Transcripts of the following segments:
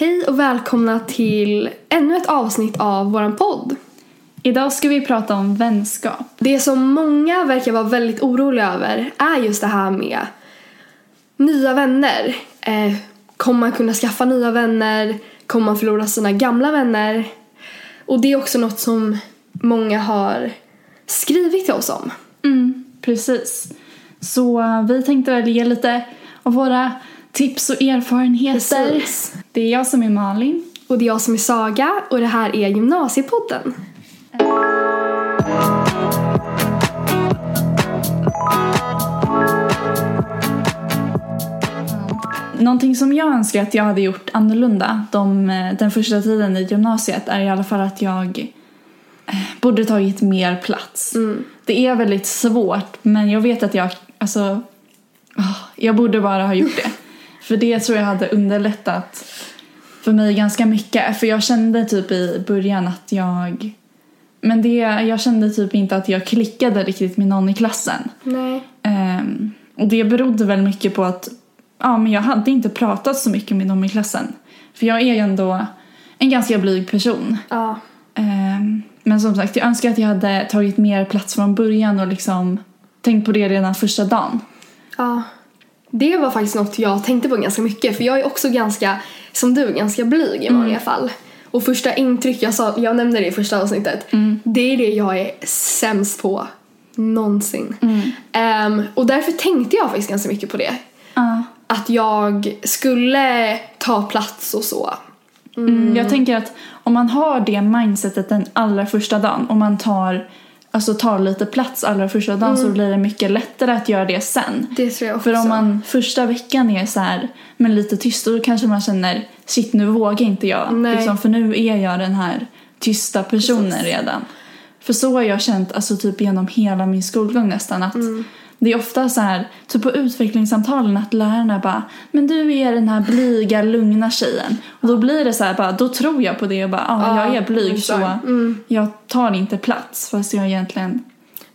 Hej och välkomna till ännu ett avsnitt av våran podd. Idag ska vi prata om vänskap. Det som många verkar vara väldigt oroliga över är just det här med nya vänner. Eh, kommer man kunna skaffa nya vänner? Kommer man förlora sina gamla vänner? Och det är också något som många har skrivit till oss om. Mm, precis. Så uh, vi tänkte väl ge lite av våra tips och erfarenheter. Precis. Det är jag som är Malin. Och det är jag som är Saga och det här är Gymnasiepodden. Någonting som jag önskar att jag hade gjort annorlunda de, eh, den första tiden i gymnasiet är i alla fall att jag eh, borde tagit mer plats. Det är väldigt svårt men jag vet att jag, alltså, jag borde bara ha gjort det. För det tror jag hade underlättat för mig ganska mycket. För jag kände typ i början att jag, men det, jag kände typ inte att jag klickade riktigt med någon i klassen. Nej. Ehm, och det berodde väl mycket på att ja, men jag hade inte pratat så mycket med dem i klassen. För jag är ju ändå en ganska blyg person. Ja. Ehm, men som sagt, jag önskar att jag hade tagit mer plats från början och liksom tänkt på det redan första dagen. Ja. Det var faktiskt något jag tänkte på ganska mycket för jag är också ganska, som du, ganska blyg i vanliga fall. Och första intryck, jag, sa, jag nämnde det i första avsnittet, det är det jag är sämst på någonsin. Ehm, och därför tänkte jag faktiskt ganska mycket på det. Ja. Att jag skulle ta plats och så. Mm. Jag tänker att om man har det mindsetet den allra första dagen och man tar, alltså tar lite plats allra första dagen så blir det mycket lättare att göra det sen. Det tror jag också. För om man första veckan är så här, men lite tyst då kanske man känner shit nu vågar inte jag. Nej. Liksom, för nu är jag den här tysta personen Precis. redan. För så har jag känt alltså, typ genom hela min skolgång nästan att Mm. Det är ofta så här, typ på utvecklingssamtalen att lärarna bara men du är den här blyga, lugna tjejen. Och då blir det så här bara, då tror jag på det och bara ja, Ja, jag är blyg så. Mm. jag tar inte plats fast jag egentligen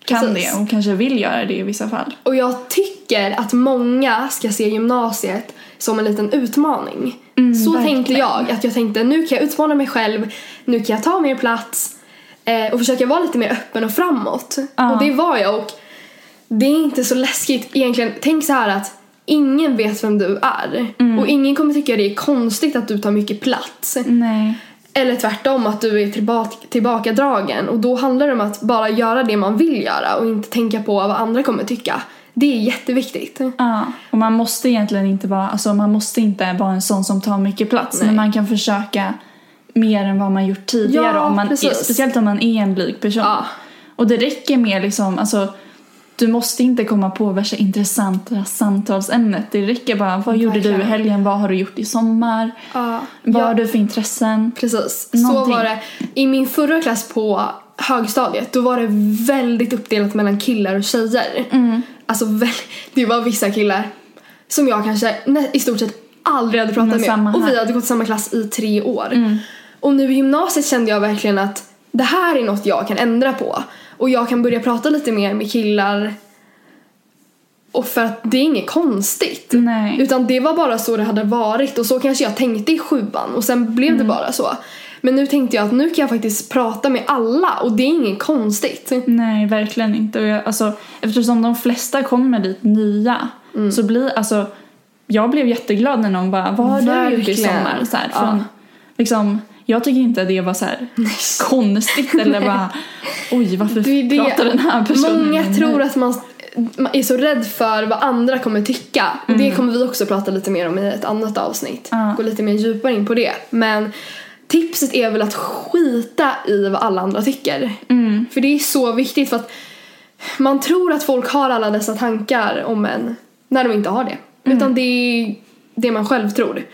kan Precis. det och kanske vill göra det i vissa fall. Och jag tycker att många ska se gymnasiet som en liten utmaning. så verkligen. tänkte jag. Att jag tänkte nu kan jag utmana mig själv, nu kan jag ta mer plats eh, och försöka vara lite mer öppen och framåt. Ja. Och det var jag och det är inte så läskigt egentligen. Tänk så här att ingen vet vem du är och ingen kommer tycka det är konstigt att du tar mycket plats. Nej. Eller tvärtom att du är tillbaka, tillbakadragen och då handlar det om att bara göra det man vill göra och inte tänka på vad andra kommer tycka. Det är jätteviktigt. Ja, och man måste egentligen inte vara, alltså man måste inte vara en sån som tar mycket plats. Nej. Men man kan försöka mer än vad man gjort tidigare. Ja, om man är, speciellt om man är en blyg person. Ja. Och det räcker med liksom, alltså du måste inte komma på värsta intressanta samtalsämnet. Det räcker bara, vad gjorde du i Verkligen. helgen? Vad har du gjort i sommar? Ja. Vad Ja. har du för intressen? Precis, så Någonting. var det. I min förra klass på högstadiet då var det väldigt uppdelat mellan killar och tjejer. Mm. Alltså det var vissa killar som jag kanske i stort sett aldrig hade pratat med. Och vi hade gått samma klass i tre år. Mm. Och nu i gymnasiet kände jag verkligen att det här är något jag kan ändra på. Och jag kan börja prata lite mer med killar. Och för att det är inget konstigt. Nej. Utan det var bara så det hade varit och så kanske jag tänkte i sjuan och sen blev Mm. det bara så. Men nu tänkte jag att nu kan jag faktiskt prata med alla och det är inget konstigt. Nej, verkligen inte. Och jag, alltså, eftersom de flesta kommer dit nya Mm. så blir alltså jag blev jätteglad när någon bara vad har du gjort i sommar? Så här, Ja. från, liksom, jag tycker inte det var så konstigt eller bara oj varför Det det- pratar den här personen Många tror att man, är så rädd för vad andra kommer tycka. Och det kommer vi också prata lite mer om i ett annat avsnitt. Mm. Ja. Gå lite mer djupare in på det. Men tipset är väl att skita i vad alla andra tycker. Mm. För det är så viktigt för att man tror att folk har alla dessa tankar om en när de inte har det. Mm. Utan det är det man själv tror.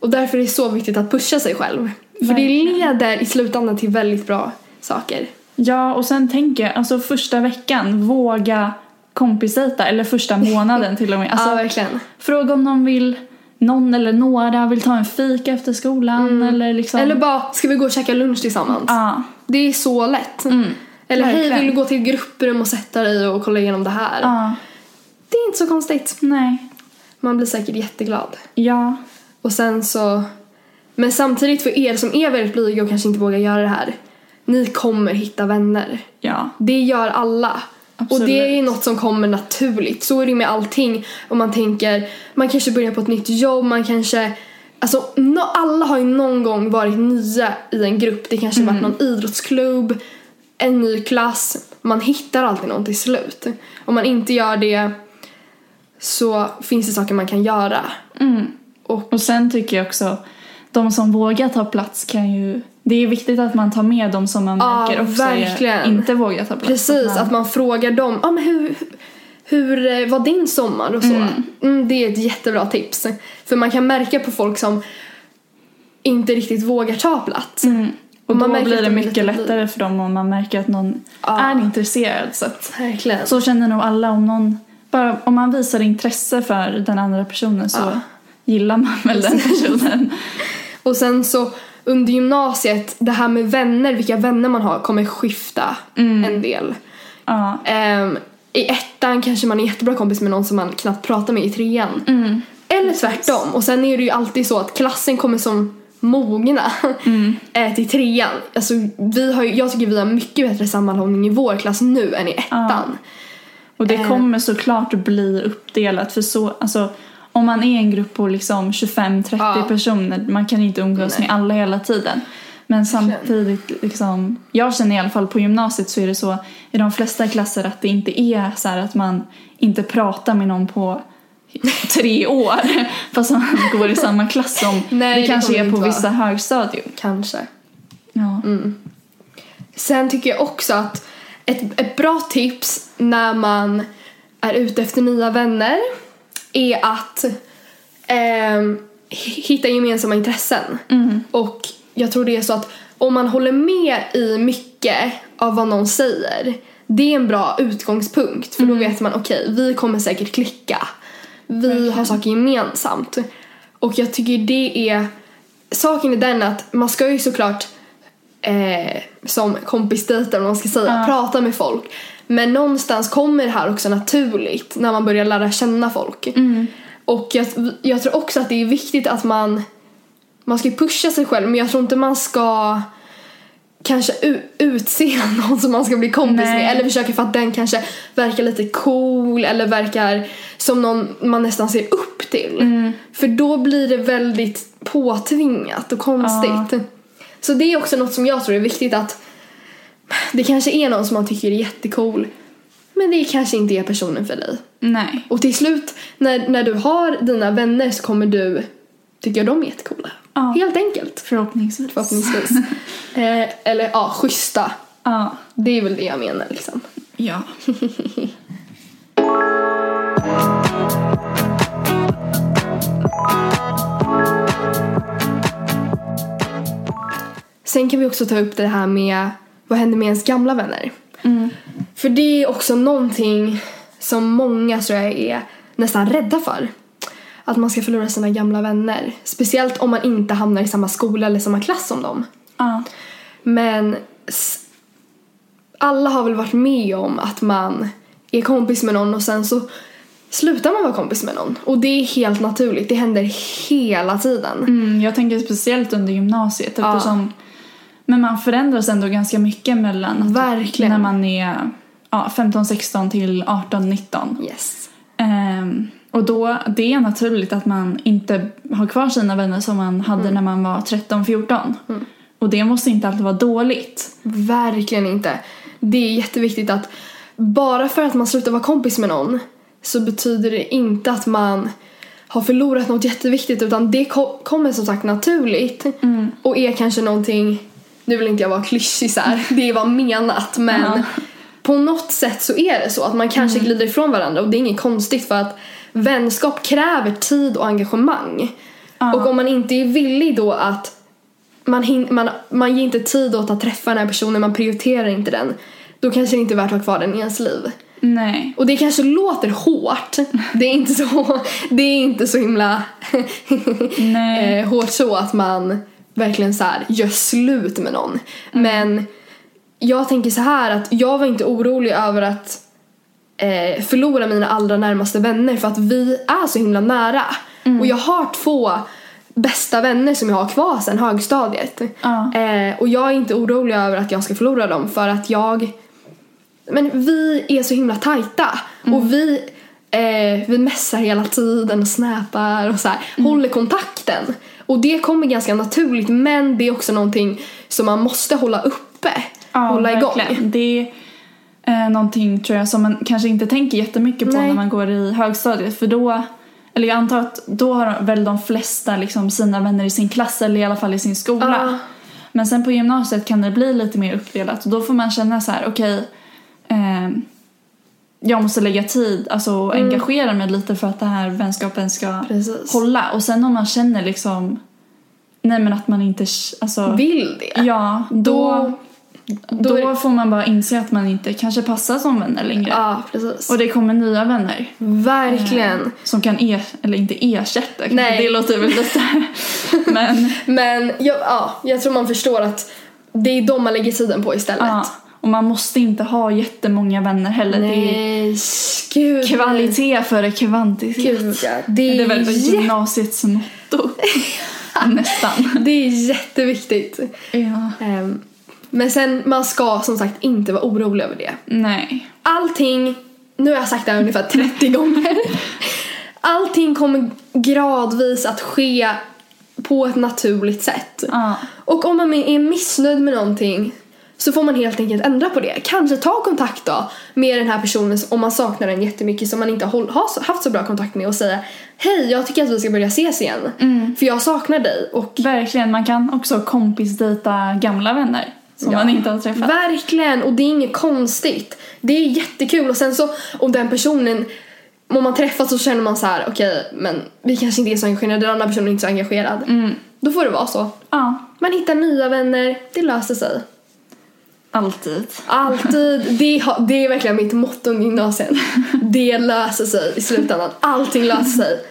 Och därför är det så viktigt att pusha sig själv. För det leder i slutändan till väldigt bra saker. Ja, och sen tänker jag, alltså första veckan, våga kompisdejta, eller första månaden till och med. Alltså, ja, verkligen. Fråga om någon vill, någon eller några vill ta en fika efter skolan eller liksom. Mm. Eller bara, ska vi gå och käka lunch tillsammans? Ja. Det är så lätt. Mm. Eller hej, vill du gå till grupprum och sätta dig och kolla igenom det här? Ja. Det är inte så konstigt. Nej. Man blir säkert jätteglad. Ja. Och sen så Men samtidigt för er som är väldigt blyga och kanske inte vågar göra det här. Ni kommer hitta vänner. Ja. Det gör alla. Absolut. Och det är något som kommer naturligt. Så är det med allting. Om man tänker, man kanske börjar på ett nytt jobb, man kanske Alltså no, alla har ju någon gång varit nya i en grupp. Det kanske har varit någon idrottsklubb, en ny klass. Man hittar alltid någon till slut. Om man inte gör det så finns det saker man kan göra. Och Och sen tycker jag också, de som vågar ta plats kan ju... Det är viktigt att man tar med de som man Ja, märker också verkligen. inte vågar ta plats. Precis, att man frågar dem, ah, men hur, hur eh, var din sommar och så. Mm. det är ett jättebra tips. För man kan märka på folk som inte riktigt vågar ta plats. Och man då blir att det mycket lättare för dem om man märker att någon Ja. är intresserad. Så, att, Verkligen. så känner nog alla om någon... Bara om man visar intresse för den andra personen så Ja. gillar man väl den personen. Och sen så under gymnasiet, det här med vänner, vilka vänner man har kommer skifta en del. ja. Ehm, I ettan kanske man är jättebra kompis med någon som man knappt pratar med i trean. Mm. Eller tvärtom. Och sen är det ju alltid så att klassen kommer som mogna eh, till trean. Alltså, vi har jag tycker vi har mycket bättre sammanhållning i vår klass nu än i ettan. Och det Eh. kommer såklart bli uppdelat för så, alltså om man är en grupp på liksom 25-30 Ja. personer, man kan inte umgås med alla hela tiden. Men samtidigt, liksom, jag känner i alla fall på gymnasiet så är det så i de flesta klasser att det inte är så att man inte pratar med någon på tre år fast man går i samma klass som Nej, det kanske är på inte vissa högstadium. Kanske. Ja. Sen tycker jag också att ett, ett bra tips när man är ute efter nya vänner är att ehm, hitta gemensamma intressen. Och jag tror det är så att om man håller med i mycket av vad någon säger det är en bra utgångspunkt för då vet man okej, vi kommer säkert klicka. Vi har saker gemensamt. Och jag tycker det är saken är den att man ska ju såklart eh, som kompisdejter om man ska säga, prata med folk. Men någonstans kommer det här också naturligt när man börjar lära känna folk. Och jag, jag tror också att det är viktigt att man man ska pusha sig själv men jag tror inte man ska kanske utse någon som man ska bli kompis Nej. med eller försöka för att den kanske verkar lite cool eller verkar som någon man nästan ser upp till. För då blir det väldigt påtvingat och konstigt. Så det är också något som jag tror är viktigt att det kanske är någon som man tycker är jättecool men det kanske inte är personen för dig. Nej. Och till slut när, när du har dina vänner så kommer du tycka de är jättecoola. Ja. Helt enkelt. Förhoppningsvis. Förhoppningsvis. eh, eller ja, schyssta. Ja. Det är väl det jag menar liksom. Ja. Sen kan vi också ta upp det här med vad händer med ens gamla vänner? För det är också någonting som många tror jag är nästan rädda för. Att man ska förlora sina gamla vänner. Speciellt om man inte hamnar i samma skola eller samma klass som dem. Ja. Men alla har väl varit med om att man är kompis med någon och sen så slutar man vara kompis med någon. Och det är helt naturligt, det händer hela tiden. Mm, jag tänker speciellt under gymnasiet Ja. Men man förändras ändå ganska mycket mellan Verkligen. när man är ja, 15, 16 till 18, 19. Yes. Ehm, och då, det är naturligt att man inte har kvar sina vänner som man hade Mm. när man var 13, 14. Och det måste inte alltid vara dåligt. Verkligen inte. Det är jätteviktigt att bara för att man slutar vara kompis med någon så betyder det inte att man har förlorat något jätteviktigt utan det ko- kommer som sagt naturligt och är kanske någonting, nu vill inte jag vara klyschig så här, det var menat men Ja. på något sätt så är det så att man kanske glider ifrån varandra och det är inget konstigt för att vänskap kräver tid och engagemang. Och om man inte är villig då att man, man, man ger inte tid åt att träffa den här personen, man prioriterar inte den. Då kanske det inte är värt att ha kvar den i ens liv. Nej. Och det kanske låter hårt. Det är inte så, det är inte så himla eh, hårt så att man verkligen så här gör slut med någon. Men jag tänker så här att jag var inte orolig över att eh, förlora mina allra närmaste vänner för att vi är så himla nära. Och jag har två bästa vänner som jag har kvar sedan högstadiet. Ja. Eh, och jag är inte orolig över att jag ska förlora dem för att jag men vi är så himla tajta och vi eh, vi messar hela tiden och snappar och så här, håller kontakten. Och det kommer ganska naturligt men det är också någonting som man måste hålla uppe. Ja, hålla igång. verkligen. Det är eh, någonting tror jag som man kanske inte tänker jättemycket på Nej. när man går i högstadiet för då eller jag antar att då har väl de flesta liksom sina vänner i sin klass eller i alla fall i sin skola. Ja. Men sen på gymnasiet kan det bli lite mer uppdelat och då får man känna så här: okej ehm, jag måste lägga tid, alltså och engagera mig lite för att den här vänskapen ska Mm. Precis. hålla. Och sen om man känner liksom, nej men att man inte, alltså, Vill det. ja, då, då då, det- får man bara inse att man inte kanske passar som vänner längre. Ja, precis. Och det kommer nya vänner. Verkligen. Som kan er, eller inte ersätta. Nej. det låter väl lite, men Men jag, ja, jag tror man förstår att det är de man lägger tiden på istället. ja. Och man måste inte ha jättemånga vänner heller. Det är Nej, gud. kvalitet före kvantitet. Gud, ja. Det Det är, är väl jä- gymnasiets motto. Nästan. det är jätteviktigt. Ja. Ehm, men sen, man ska som sagt inte vara orolig över det. Nej. Allting, nu har jag sagt det här ungefär 30 gånger. Allting kommer gradvis att ske på ett naturligt sätt. Ja. Och om man är missnöjd med någonting så får man helt enkelt ändra på det. Kanske ta kontakt då med den här personen om man saknar den jättemycket som man inte har haft så bra kontakt med och säga Hej, jag tycker att vi ska börja ses igen. För jag saknar dig och Verkligen, man kan också kompisdejta gamla vänner som Ja. man inte har träffat. Verkligen, och det är inget konstigt. Det är jättekul och sen så om den personen om man träffas så känner man så här: okej men vi kanske inte är så engagerade, den andra personen är inte så engagerad. Mm. Då får det vara så. Ja, Man hittar nya vänner, det löser sig. Alltid. Alltid, det, det är verkligen mitt motto i gymnasiet. Det löser sig i slutändan. Allting löser sig.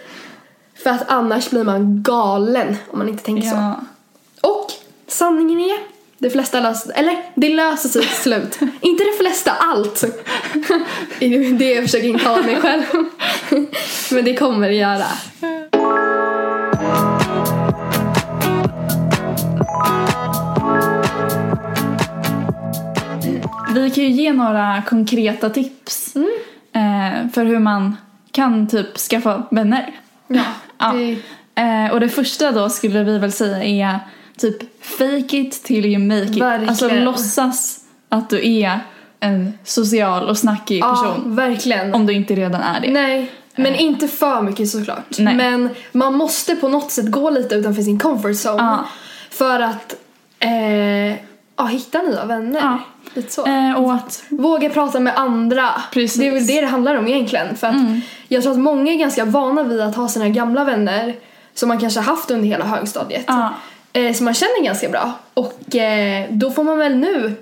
För att annars blir man galen om man inte tänker så. Ja. Och sanningen är, de flesta löser eller det löser sig till slut. inte de flesta, allt. Det är det jag försöker intala mig själv. Men det kommer det göra. Vi kan ju ge några konkreta tips Mm. eh, för hur man kan typ skaffa vänner. Ja, Ja. det, Eh, och det första då skulle vi väl säga är typ fake it till you make it. Verkligen. Alltså låtsas att du är en social och snackig ja, person. verkligen. Om du inte redan är det. Nej, men inte för mycket såklart. Nej. Men man måste på något sätt gå lite utanför sin comfort zone. Ja. För att eh, ja, hitta nya vänner. Ja. Lite så. Eh, och att Våga prata med andra. Precis. Det är väl det det handlar om egentligen. För att jag tror att många är ganska vana vid att ha sina gamla vänner som man kanske har haft under hela högstadiet. Ja. Eh, som man känner ganska bra. Och eh, då får man väl nu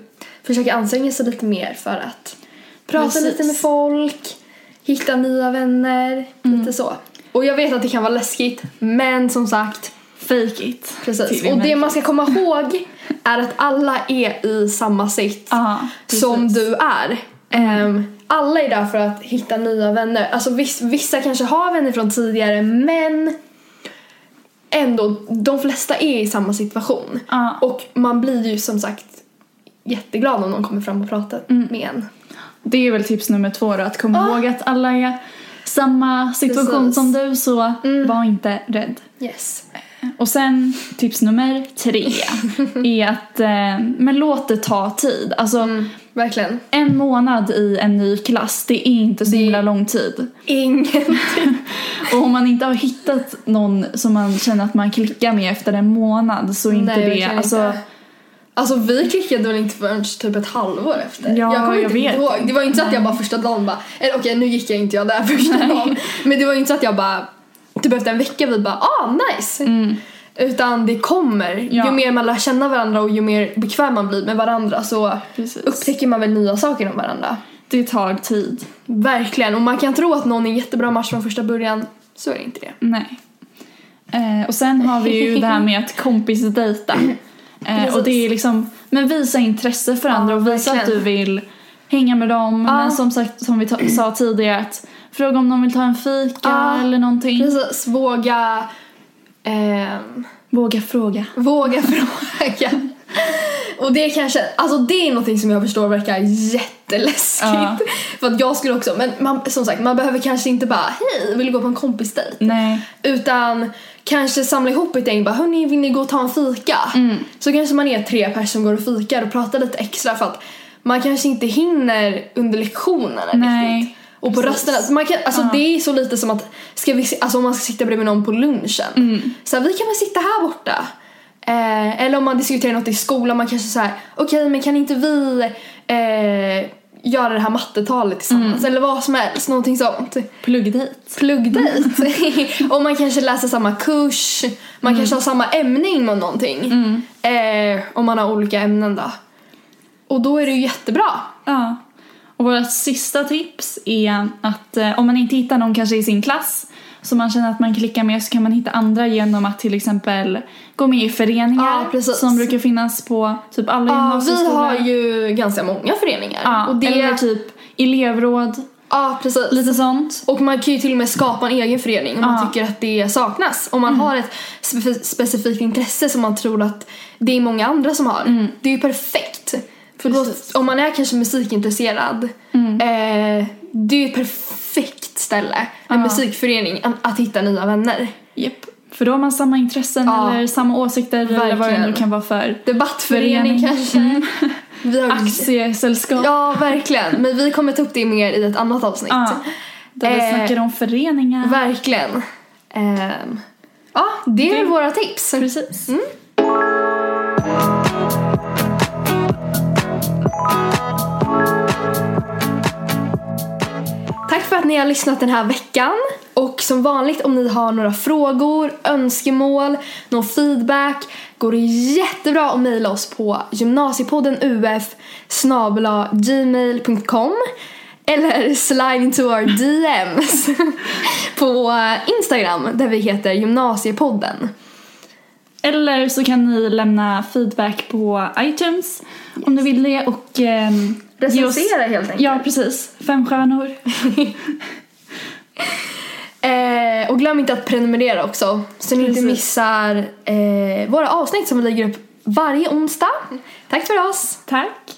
försöka anstränga sig lite mer för att prata Precis. lite med folk, hitta nya vänner, lite så. Och jag vet att det kan vara läskigt, men som sagt, fake it. precis. Och det man ska komma ihåg är att alla är i samma sitt precis. som du är. Ehm, alla är där för att hitta nya vänner. Alltså viss, vissa kanske har vänner från tidigare men ändå, de flesta är i samma situation. Ja. Och man blir ju som sagt jätteglad om någon kommer fram och pratar Mm. med en. Det är väl tips nummer två då, att komma Ja. ihåg att alla är samma situation Precis. som du så Mm. var inte rädd. Yes. Och sen tips nummer tre är att eh, men låt det ta tid. Alltså Mm, verkligen. en månad i en ny klass, det är inte så Det- himla lång tid. Ingenting. Och om man inte har hittat någon som man känner att man klickar med efter en månad så är inte Nej, det, alltså inte. Alltså vi klickade väl inte förrän typ ett halvår efter. Ja, jag kommer jag inte vet. ihåg. Det var ju inte så att jag bara första dagen bara, eller okej nu gick jag inte jag där första dagen. Men det var ju inte så att jag bara, typ efter en vecka vi bara ah nice. Utan det kommer. Mm. Ja. Ju mer man lär känna varandra och ju mer bekväm man blir med varandra så Precis. upptäcker man väl nya saker om varandra. det tar tid. Verkligen. Och man kan tro att någon är en jättebra match från första början. Så är det inte det. Nej. Eh, och sen har vi ju det här med att kompisdejta. Eh, och det är liksom, men visa intresse för andra Ja, och visa att verkligen. du vill hänga med dem. Ja. Men som sagt, som vi sa tidigare att fråga om de vill ta en fika Ja, eller någonting. Precis. Våga Ehm, Våga fråga. våga fråga. Och det kanske, alltså det är någonting som jag förstår verkar jätteläskigt. Ja. För att jag skulle också, men man, som sagt man behöver kanske inte bara hej, vill du gå på en kompisdejt? Nej. Utan kanske samla ihop ett gäng bara hörni vill ni gå och ta en fika? Mm. Så kanske man är tre personer som går och fikar och pratar lite extra för att man kanske inte hinner under lektionerna Nej, riktigt. Och på precis. rasterna, man kan, alltså det är så lite som att ska vi, alltså om man ska sitta bredvid någon på lunchen. Mm. Så här, vi kan väl sitta här borta. Eh, eller om man diskuterar något i skolan, man kanske säger okej men kan inte vi eh, göra det här mattetalet tillsammans? Mm. Eller vad som helst, någonting sånt Pluggdejt. pluggdejt. och man kanske läser samma kurs, man Mm. kanske har samma ämne inom någonting. Eh, om man har olika ämnen då. Och då är det ju jättebra. Ja. Och vårt sista tips är att eh, om man inte hittar någon kanske i sin klass som man känner att man klickar med så kan man hitta andra genom att till exempel gå med i föreningar Ja, som brukar finnas på typ alla Ja, vi gymnasieskolor. har ju ganska många föreningar. ja, och det, Eller typ elevråd, Ja, precis. lite sånt. Och man kan ju till och med skapa en egen förening om man Ja. Mm. tycker att det saknas. Om man har ett spe- specifikt intresse som man tror att det är många andra som har. Mm. Det är ju perfekt. För då, om man är kanske musikintresserad, Mm. eh, det är ju ett perfekt ställe, en Ja. musikförening, att, hitta nya vänner. Japp. För då har man samma intressen Ja. eller samma åsikter eller vad det Verkligen. nu kan vara för Debattförening Förening. kanske. Vi har aktiesällskap. Ja, verkligen. Men vi kommer ta upp det mer i ett annat avsnitt. Ja, där vi Eh, snackar om föreningar. Verkligen. Ehm, ja, det är Det- våra tips. Precis. Tack för att ni har lyssnat den här veckan. Och som vanligt om ni har några frågor, önskemål, någon feedback går det jättebra att mejla oss på gymnasiepodden uf gmail.com eller slide into our DMs på Instagram där vi heter gymnasiepodden. Eller så kan ni lämna feedback på iTunes om ni vill det och ehm, Recensera helt enkelt. Ja, precis. Fem stjärnor. Eh, och glöm inte att prenumerera också så ni inte missar eh, våra avsnitt som vi lägger upp varje onsdag. Tack för oss! Tack.